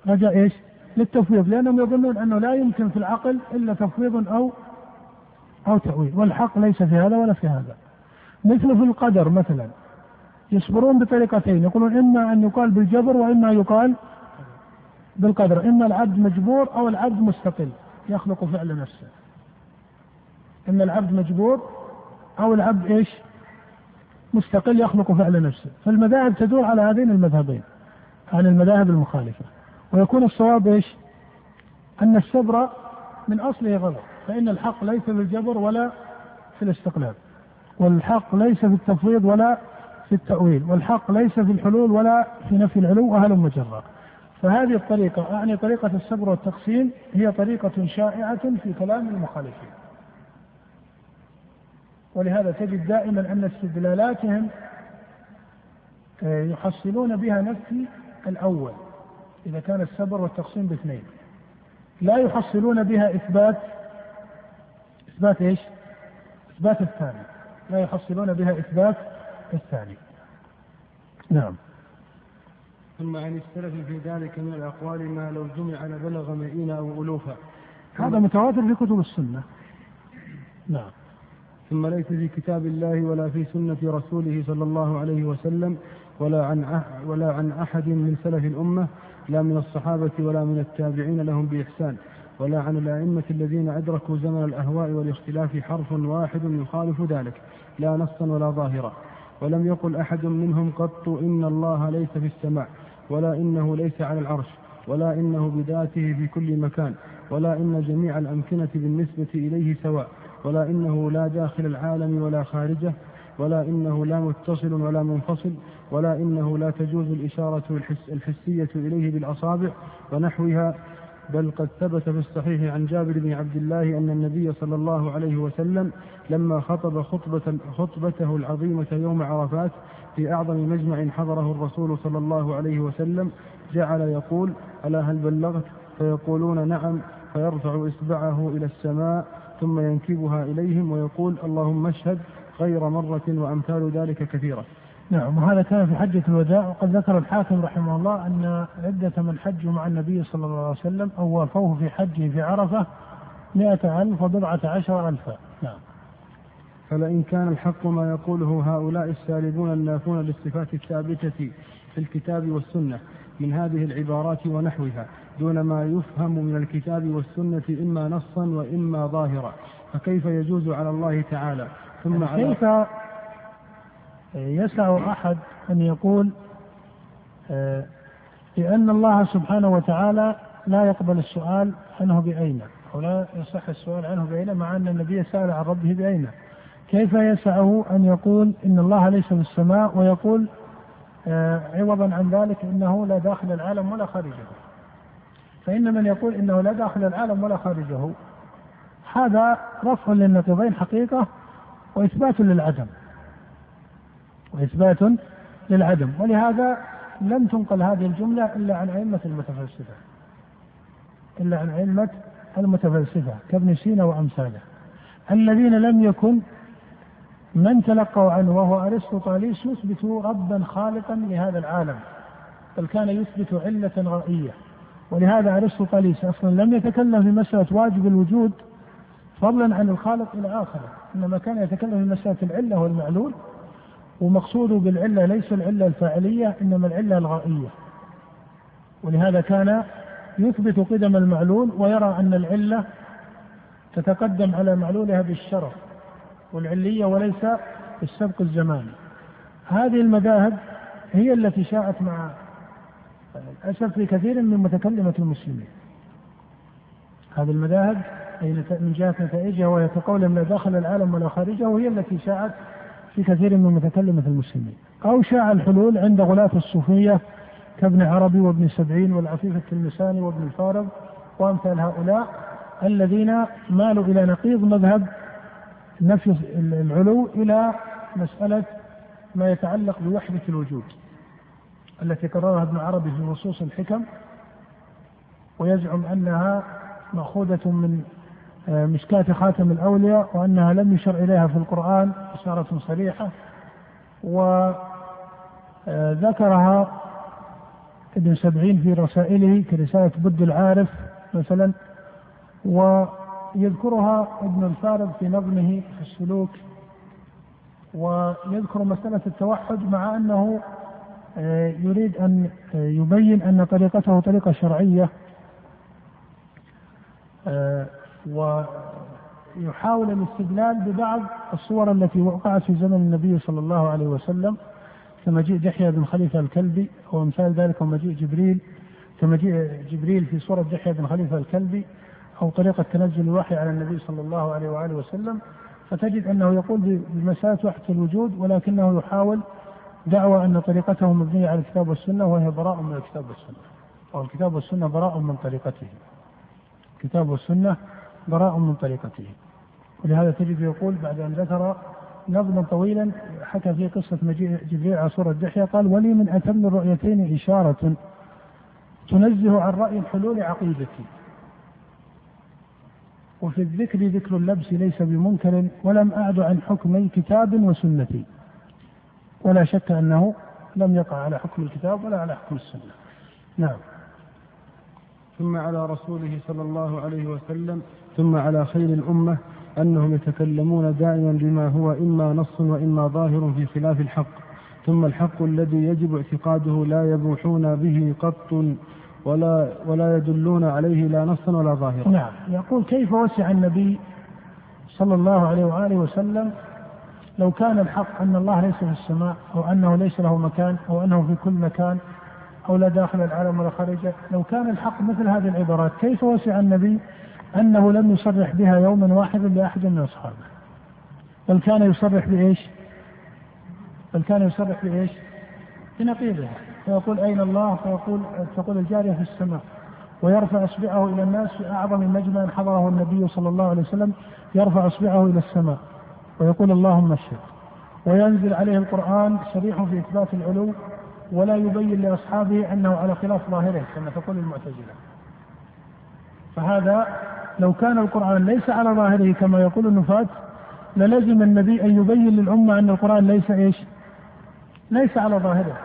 رجع إيش؟ للتفويض لأنهم يظنون أنه لا يمكن في العقل إلا تفويض أو أو تأويل والحق ليس في هذا ولا في هذا. مثل في القدر مثلا يصبرون بطريقتين يقولون إما أن يقال بالجبر وإما يقال بالقدر إما العبد مجبور أو العبد مستقل يخلق فعل نفسه. إما العبد مجبور أو العبد إيش؟ مستقل يخلق فعل نفسه. فالمذاهب تدور على هذين المذهبين عن المذاهب المخالفة. ويكون الصواب إيش؟ أن الصبر من أصله غلط فإن الحق ليس في الجبر ولا في الاستقلال والحق ليس في التفويض ولا في التأويل والحق ليس في الحلول ولا في نفي العلو وهلم جرا فهذه الطريقة أعني طريقة الصبر والتقسيم هي طريقة شائعة في كلام المخالفين. ولهذا تجد دائما أن استدلالاتهم آه، يحصلون بها نفي الأول. إذا كان الصبر والتقسيم باثنين. لا يحصلون بها إثبات إثبات إيش؟ إثبات الثاني. لا يحصلون بها إثبات الثاني. نعم. ثم عن السلف في ذلك من الأقوال ما لو جمع لبلغ مئين أو ألوفا. هذا متواتر في كتب السنة. نعم. ثم ليس في كتاب الله ولا في سنة رسوله صلى الله عليه وسلم ولا عن ولا عن أحد من سلف الأمة لا من الصحابة ولا من التابعين لهم بإحسان ولا عن الأئمة الذين أدركوا زمن الأهواء والاختلاف حرف واحد يخالف ذلك لا نصا ولا ظاهرا. ولم يقل أحد منهم قط إن الله ليس في السماء ولا إنه ليس على العرش ولا إنه بذاته في كل مكان ولا إن جميع الأمكنة بالنسبة إليه سواء ولا إنه لا داخل العالم ولا خارجه ولا إنه لا متصل ولا منفصل ولا إنه لا تجوز الإشارة الحس الحسية إليه بالأصابع ونحوها. بل قد ثبت في الصحيح عن جابر بن عبد الله أن النبي صلى الله عليه وسلم لما خطب خطبة خطبته العظيمة يوم عرفات في أعظم مجمع حضره الرسول صلى الله عليه وسلم جعل يقول ألا هل بلغت؟ فيقولون نعم. فيرفع إصبعه إلى السماء ثم ينكبها إليهم ويقول اللهم اشهد غير مرة وأمثال ذلك كثيرة. نعم وهذا كان في حجة الوداع وقد ذكر الحاكم رحمه الله أن عدة من حجوا مع النبي صلى الله عليه وسلم أو وافوه في حجه في عرفة مئة ألف وبضعة عشر ألفا نعم. فلئن كان الحق ما يقوله هؤلاء السالبون النافون للصفات الثابتة في الكتاب والسنة من هذه العبارات ونحوها دون ما يفهم من الكتاب والسنة إما نصا وإما ظاهرا فكيف يجوز على الله تعالى ثم كيف يسع أحد أن يقول آه، بأن الله سبحانه وتعالى لا يقبل السؤال عنه بأين أو لا يصح السؤال عنه بأين مع أن النبي سأل عن ربه بأين كيف يسعه أن يقول إن الله ليس في السماء ويقول آه، عوضا عن ذلك إنه لا داخل العالم ولا خارجه. فإن من يقول إنه لا داخل العالم ولا خارجه هذا رفع للنقيضين حقيقة وإثبات للعدم. وإثبات للعدم. ولهذا لم تنقل هذه الجملة إلا عن أئمة المتفلسفة. إلا عن أئمة المتفلسفة كابن سينا وأمثاله. الذين لم يكن من تلقوا عنه وهو أرسطوطاليس يثبت ربا خالقا لهذا العالم بل كان يثبت علة غائية ولهذا أرسطوطاليس أصلا لم يتكلم في مسألة واجب الوجود فضلا عن الخالق إلى آخره. إنما كان يتكلم في مسألة العلة والمعلول ومقصوده بالعلة ليس العلة الفاعلية إنما العلة الغائية. ولهذا كان يثبت قدم المعلول ويرى أن العلة تتقدم على معلولها بالشرف والعلية وليس بالسبق الزماني. هذه المذاهب هي التي شاءت مع الأسف في كثير من متكلمة المسلمين. هذه المذاهب أي من جهة نتائجها وهي كقول لا داخل العالم ولا خارجه وهي التي شاءت في كثير من متكلمة المسلمين. أو شاع الحلول عند غلاة الصوفية كابن عربي وابن سبعين والعفيف التلمساني وابن الفارض وأمثال هؤلاء الذين مالوا إلى نقيض مذهب نفي العلو إلى مسألة ما يتعلق بوحدة الوجود التي قررها ابن عربي في نصوص الحكم ويزعم أنها مأخوذة من آه، مشكاة خاتم الأولياء وأنها لم يشر إليها في القرآن إشارة صريحة وذكرها ابن سبعين في رسائله كرسالة بد العارف مثلا ويذكرها ابن الفارض في نظمه في السلوك ويذكر مسألة التوحد مع أنه آه، يريد أن يبين أن طريقته طريقة شرعية آه، ويحاول الاستدلال ببعض الصور التي وقعت في زمن النبي صلى الله عليه وسلم كمجيء دحية بن خليفة الكلبي وأمثال ذلك ومجيء جبريل كمجيء جبريل في صورة دحية بن خليفة الكلبي أو طريقة تنزل الوحي على النبي صلى الله عليه وآله وسلم. فتجد أنه يقول بمسألة وحدة الوجود ولكنه يحاول دعوى أن طريقته مبنية على الكتاب والسنة وهي براء من الكتاب والسنة أو الكتاب والسنة براء من طريقته. الكتاب والسنة براء من طريقته. ولهذا تجد يقول بعد أن ذكر نظما طويلا حكى في قصة مجيء جبريل على سورة دحية قال ولي من أتم الرؤيتين إشارة تنزه عن رأي الحلول عقيدتي. وفي الذكر ذكر اللبس ليس بمنكر ولم أعد عن حكمي كتاب وسنتي. ولا شك أنه لم يقع على حكم الكتاب ولا على حكم السنة. نعم. ثم على رسوله صلى الله عليه وسلم ثم على خير الأمة أنهم يتكلمون دائما بما هو إما نص وإما ظاهر في خلاف الحق ثم الحق الذي يجب اعتقاده لا يبوحون به قط ولا ولا يدلون عليه لا نصا ولا ظاهرا. نعم، يقول كيف وسع النبي صلى الله عليه وآله وسلم لو كان الحق أن الله ليس في السماء أو أنه ليس له مكان أو أنه في كل مكان أو لا داخل العالم ولا خارجه، لو كان الحق مثل هذه العبارات كيف وسع النبي أنه لم يصرح بها يوما واحدا لأحد من أصحابه. بل كان يصرح بإيش؟ بل كان يصرح بإيش؟ بنقيضها فيقول أين الله فيقول تقول الجارية في السماء ويرفع أصبعه إلى الناس في أعظم مجمع حضره النبي صلى الله عليه وسلم يرفع أصبعه إلى السماء ويقول اللهم اشهد وينزل عليه القرآن صريح في إثبات العلو ولا يبين لأصحابه أنه على خلاف ظاهره كما تقول المعتزلة. فهذا لو كان القرآن ليس على ظاهره كما يقول النفاة للزم النبي أن يبين للأمة أن القرآن ليس إيش؟ ليس على ظاهره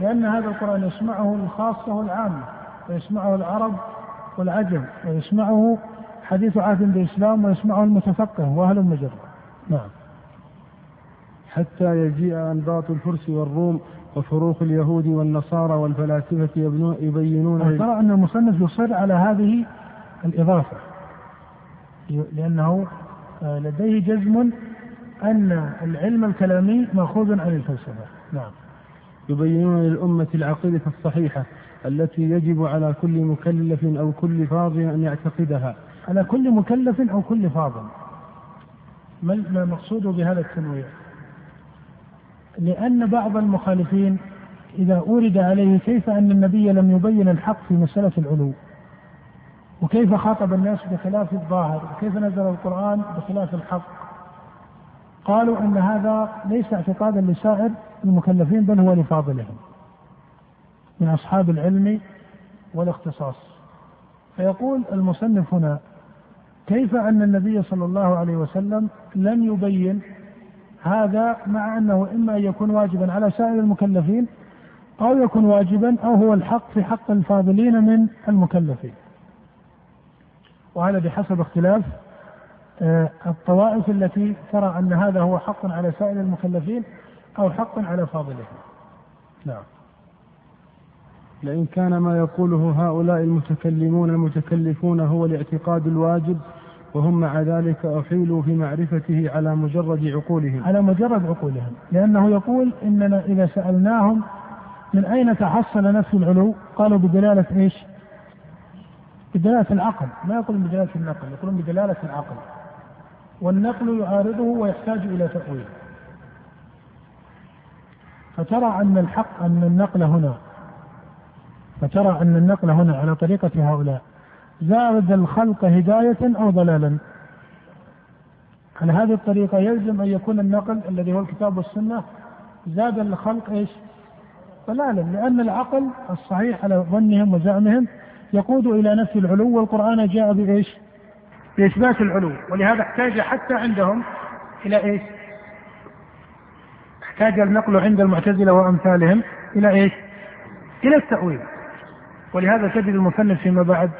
لأن هذا القرآن يسمعه الخاصة والعامة ويسمعه العرب والعجم ويسمعه حديث عهد بالإسلام ويسمعه المتفقه وأهل المجرة نعم حتى يجيء أنباط الفرس والروم وفروخ اليهود والنصارى والفلاسفة يبينون ترى أن المصنف يصر على هذه الإضافة لأنه آه، لديه جزم أن العلم الكلامي مأخوذ عن الفلسفة. نعم. يبينون للأمة العقيدة الصحيحة التي يجب على كل مكلف أو كل فاضل أن يعتقدها. على كل مكلف أو كل فاضل. ما المقصود بهذا التنويع؟ لأن بعض المخالفين إذا أورد عليه كيف أن النبي لم يبين الحق في مسألة العلو؟ وكيف خاطب الناس بخلاف الظاهر؟ وكيف نزل القرآن بخلاف الحق؟ قالوا إن هذا ليس اعتقادا لسائر المكلفين بل هو لفاضلهم من أصحاب العلم والاختصاص. فيقول المصنف هنا كيف أن النبي صلى الله عليه وسلم لم يبين هذا مع أنه إما ان يكون واجبا على سائر المكلفين أو يكون واجبا أو هو الحق في حق الفاضلين من المكلفين. وهذا بحسب اختلاف آه، الطوائف التي ترى أن هذا هو حق على سائر المكلفين أو حق على فاضلهم نعم. لئن كان ما يقوله هؤلاء المتكلمون المتكلفون هو الاعتقاد الواجب وهم مع ذلك أحيلوا في معرفته على مجرد عقولهم. على مجرد عقولهم. لأنه يقول إننا إذا سألناهم من أين تحصل نفس العلو؟ قالوا بدلالة إيش؟ بدلالة العقل. ما يقولون بدلالة النقل يقولون بدلالة العقل. والنقل يعارضه ويحتاج إلى تأويل. فترى أن الحق أن النقل هنا فترى أن النقل هنا على طريقة هؤلاء. زاد الخلق هداية أو ضلالا على هذه الطريقة يلزم أن يكون النقل الذي هو الكتاب والسنة زاد الخلق إيش؟ ضلالا لأن العقل الصحيح على ظنهم وزعمهم يقود إلى نفي العلو والقرآن جاء بإيش؟ بإثبات العلو ولهذا احتاج حتى عندهم إلى إيش؟ احتاج النقل عند المعتزلة وأمثالهم إلى إيش؟ إلى التأويل ولهذا تجد المصنف فيما بعد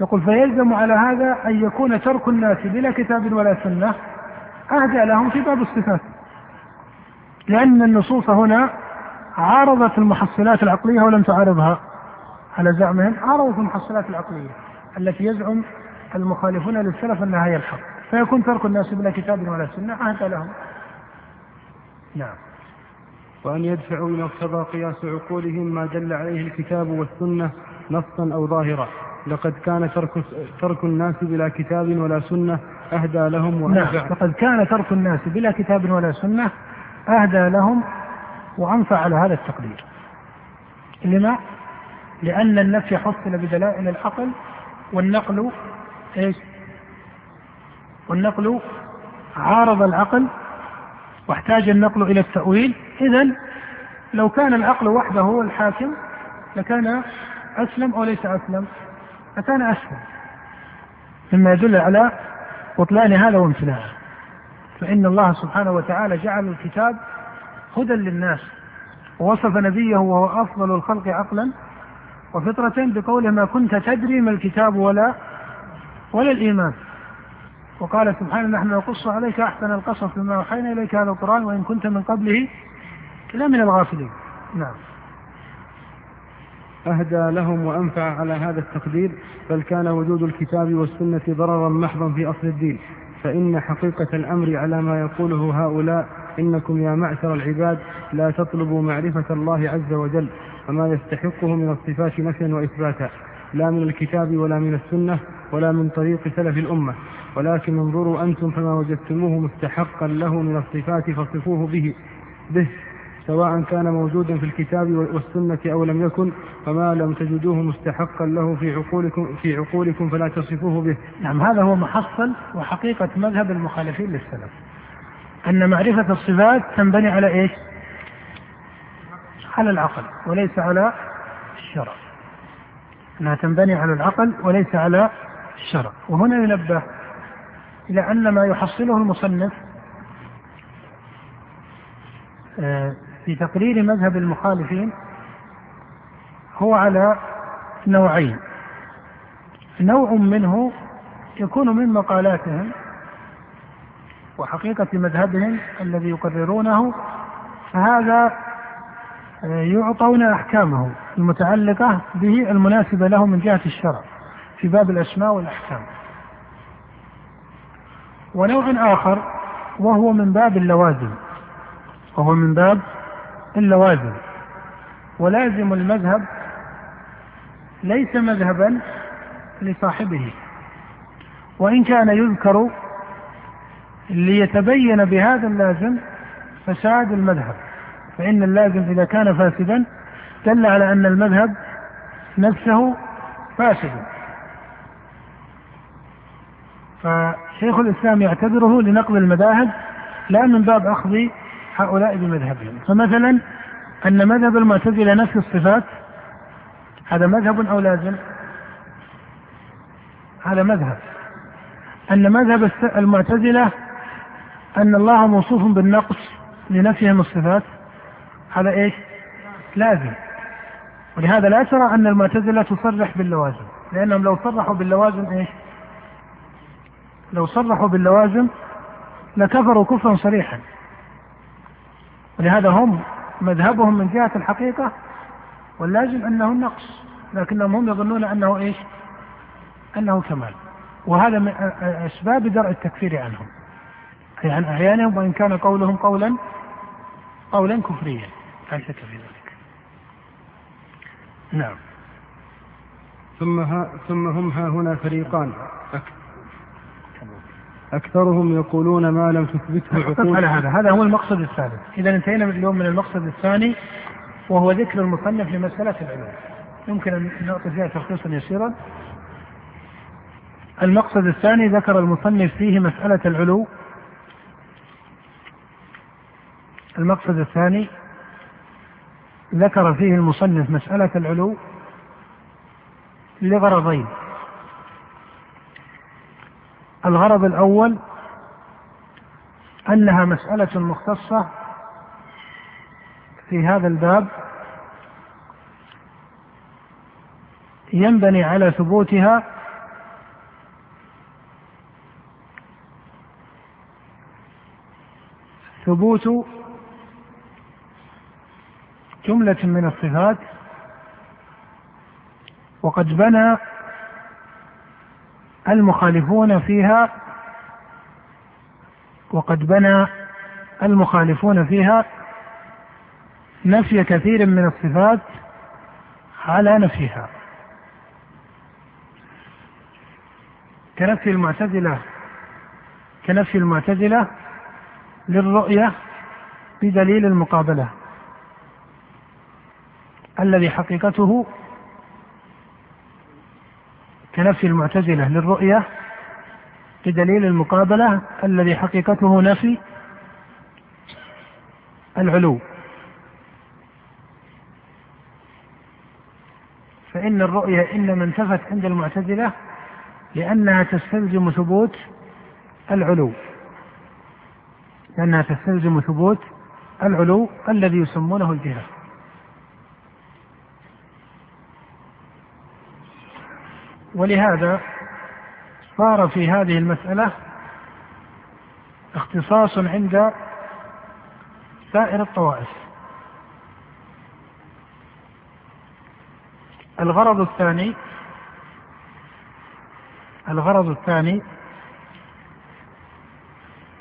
يقول فيلزم على هذا أن يكون ترك الناس بلا كتاب ولا سنة أهدى لهم في باب الصفات. لأن النصوص هنا عارضت المحصلات العقلية ولم تعارضها. على زعمهم عارضت المحصلات العقلية التي يزعم المخالفون للسلف أنها هي الحق فيكون ترك الناس بلا كتاب ولا سنة أهدى لهم. نعم. وأن يدفعوا إلى مقتضى قياس عقولهم ما دل عليه الكتاب والسنة نصا أو ظاهرا. لقد كان ترك ترك الناس بلا كتاب ولا سنة أهدى لهم وأنفع نعم لقد كان ترك الناس بلا كتاب ولا سنة أهدى لهم وأنفع على هذا التقدير لما؟ لأن النفي حصل بدلائل العقل والنقل إيش؟ والنقل عارض العقل واحتاج النقل إلى التأويل إذا لو كان العقل وحده هو الحاكم لكان أسلم أو ليس أسلم لكان أسلم مما يدل على بطلان هذا وامتناعه فإن الله سبحانه وتعالى جعل الكتاب هدى للناس ووصف نبيه وهو أفضل الخلق عقلا وفطرة بقوله ما كنت تدري ما الكتاب ولا ولا الإيمان. وقال سبحانه نحن نقص عليك أحسن القصص بما أوحينا إليك هذا القرآن وإن كنت من قبله لا من الغافلين. نعم. أهدى لهم وأنفع على هذا التقدير بل كان وجود الكتاب والسنة ضررا محضا في أصل الدين. فإن حقيقة الأمر على ما يقوله هؤلاء إنكم يا معشر العباد لا تطلبوا معرفة الله عز وجل وما يستحقه من الصفات نفيا وإثباتا لا من الكتاب ولا من السنة ولا من طريق سلف الأمة. ولكن انظروا أنتم فما وجدتموه مستحقا له من الصفات فصفوه به به. سواء كان موجودا في الكتاب والسنة أو لم يكن فما لم تجدوه مستحقا له في عقولكم في عقولكم فلا تصفوه به. نعم هذا هو محصل وحقيقة مذهب المخالفين للسلف. أن معرفة الصفات تنبني على إيش؟ على العقل وليس على الشرع. أنها تنبني على العقل وليس على الشرع، وهنا ينبه إلى أن ما يحصله المصنف آه، في تقرير مذهب المخالفين هو على نوعين. نوع منه يكون من مقالاتهم وحقيقة مذهبهم الذي يقررونه فهذا يعطون أحكامه المتعلقة به المناسبة له من جهة الشرع في باب الأسماء والأحكام. ونوع آخر وهو من باب اللوازم وهو من باب اللوازم ولازم المذهب ليس مذهبا لصاحبه. وإن كان يذكر ليتبين بهذا اللازم فساد المذهب. فإن اللازم إذا كان فاسدا دل على أن المذهب نفسه فاسد. فشيخ الإسلام يعتبره لنقض المذاهب لا من باب أخذ هؤلاء بمذهبهم. فمثلا أن مذهب المعتزلة نفي الصفات هذا مذهب أو لازم؟ هذا مذهب. أن مذهب المعتزلة أن الله موصوف بالنقص لنفيهم الصفات هذا إيش؟ لازم. ولهذا لا ترى أن المعتزلة تصرح باللوازم. لأنهم لو صرحوا باللوازم إيش؟ لو صرحوا باللوازم لكفروا كفرا صريحا. ولهذا هم مذهبهم من جهة الحقيقة واللازم أنه النقص لكنهم هم يظنون أنه إيش؟ أنه كمال. وهذا من أسباب درء التكفير عنهم. أي عن أعيانهم وإن كان قولهم قولا قولا كفريا. لا شك في ذلك. نعم. ثم ها ثم هم ها هنا فريقان. أكثرهم يقولون ما لم تثبته عقول. على هذا هذا هو المقصد الثالث إذا انتهينا اليوم من المقصد الثاني وهو ذكر المصنف لمسألة العلوم. يمكن أن نعطي فيها تخصيصا يسيرا. المقصد الثاني ذكر المصنف فيه مسألة العلو. المقصد الثاني ذكر فيه المصنف مسألة العلو لغرضين. الغرض الأول أنها مسألة مختصة في هذا الباب ينبني على ثبوتها ثبوت جملة من الصفات وقد بنى المخالفون فيها وقد بنى المخالفون فيها نفي كثير من الصفات على نفيها. كنفي المعتزلة كنفي المعتزلة للرؤية بدليل المقابلة الذي حقيقته كنفي المعتزلة للرؤية بدليل المقابلة الذي حقيقته نفي العلو. فإن الرؤية إنما انتفت عند المعتزلة لأنها تستلزم ثبوت العلو. لأنها تستلزم ثبوت العلو الذي يسمونه الجهة ولهذا صار في هذه المسألة اختصاص عند سائر الطوائف. الغرض الثاني الغرض الثاني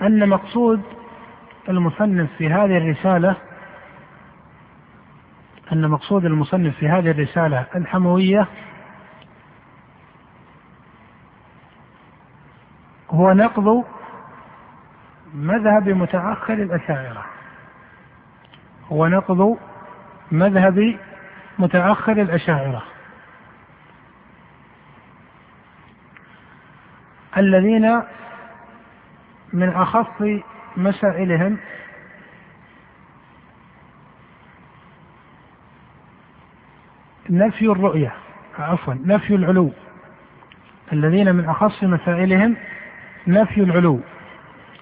أن مقصود المصنف في هذه الرسالة أن مقصود المصنف في هذه الرسالة الحموية هو نقض مذهب متأخر الأشاعرة. هو نقض مذهب متأخر الأشاعرة. الذين من أخص مسائلهم نفي الرؤية عفوا نفي العلو. الذين من أخص مسائلهم نفي العلو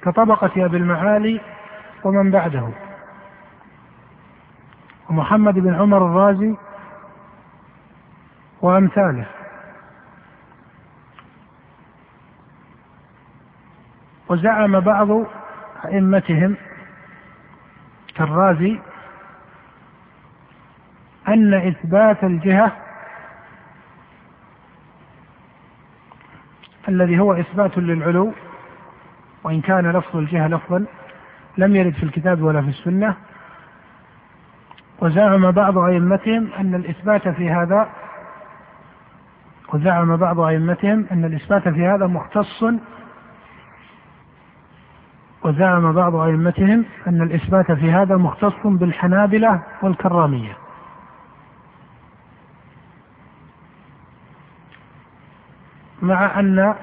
كطبقة أبي المعالي ومن بعده. ومحمد بن عمر الرازي وأمثاله. وزعم بعض أئمتهم كالرازي أن إثبات الجهة الذي هو إثبات للعلو وإن كان لفظ الجهة لفظا لم يرد في الكتاب ولا في السنة. وزعم بعض أئمتهم أن الإثبات في هذا وزعم بعض أئمتهم أن الإثبات في هذا مختص. وزعم بعض أئمتهم أن الإثبات في هذا مختص بالحنابلة والكرامية. مع أن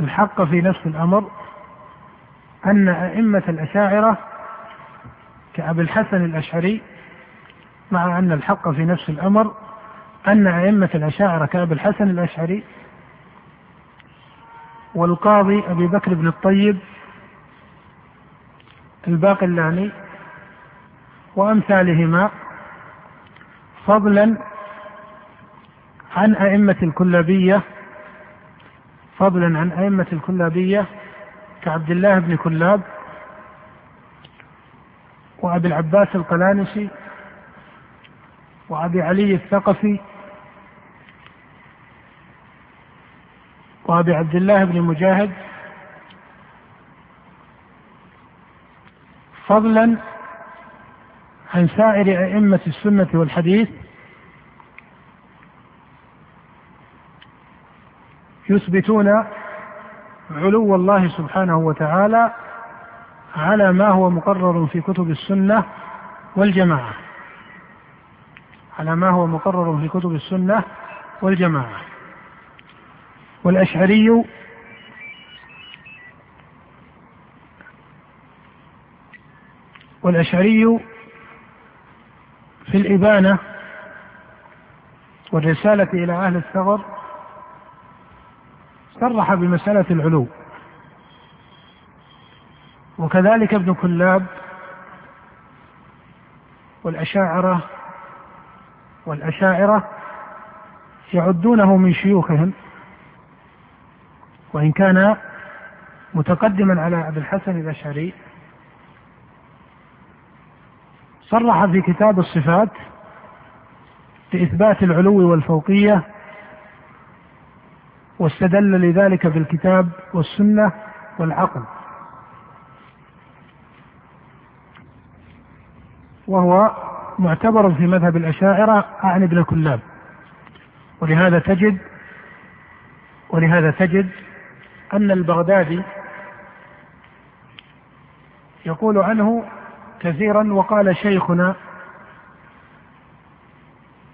الحق في نفس الأمر أن أئمة الأشاعرة كأبي الحسن الأشعري مع أن الحق في نفس الأمر أن أئمة الأشاعرة كأبي الحسن الأشعري والقاضي أبي بكر بن الطيب الباقلاني وأمثالهما فضلا عن أئمة الكلابية فضلا عن أئمة الكلابية كعبد الله بن كلاب وأبي العباس القلانسي وأبي علي الثقفي وأبي عبد الله بن مجاهد. فضلا عن سائر أئمة السنة والحديث يثبتون علو الله سبحانه وتعالى على ما هو مقرر في كتب السنة والجماعة. على ما هو مقرر في كتب السنة والجماعة. والأشعري والأشعري في الإبانة والرسالة إلى أهل الثغر صرح بمسألة العلو. وكذلك ابن كلاب والأشاعرة والأشاعرة يعدونه من شيوخهم وإن كان متقدما على أبي الحسن الأشعري. صرح في كتاب الصفات بإثبات العلو والفوقية واستدل لذلك بالكتاب والسنة والعقل. وهو معتبر في مذهب الأشاعرة عن ابن كلاب. ولهذا تجد ولهذا تجد أن البغدادي يقول عنه كثيرا وقال شيخنا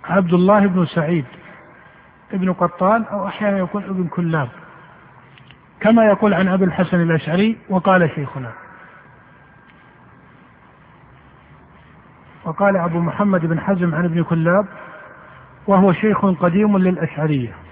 عبد الله بن سعيد. ابن قطان أو أحيانا يقول ابن كلاب كما يقول عن أبي الحسن الأشعري وقال شيخنا. وقال أبو محمد بن حزم عن ابن كلاب وهو شيخ قديم للأشعرية.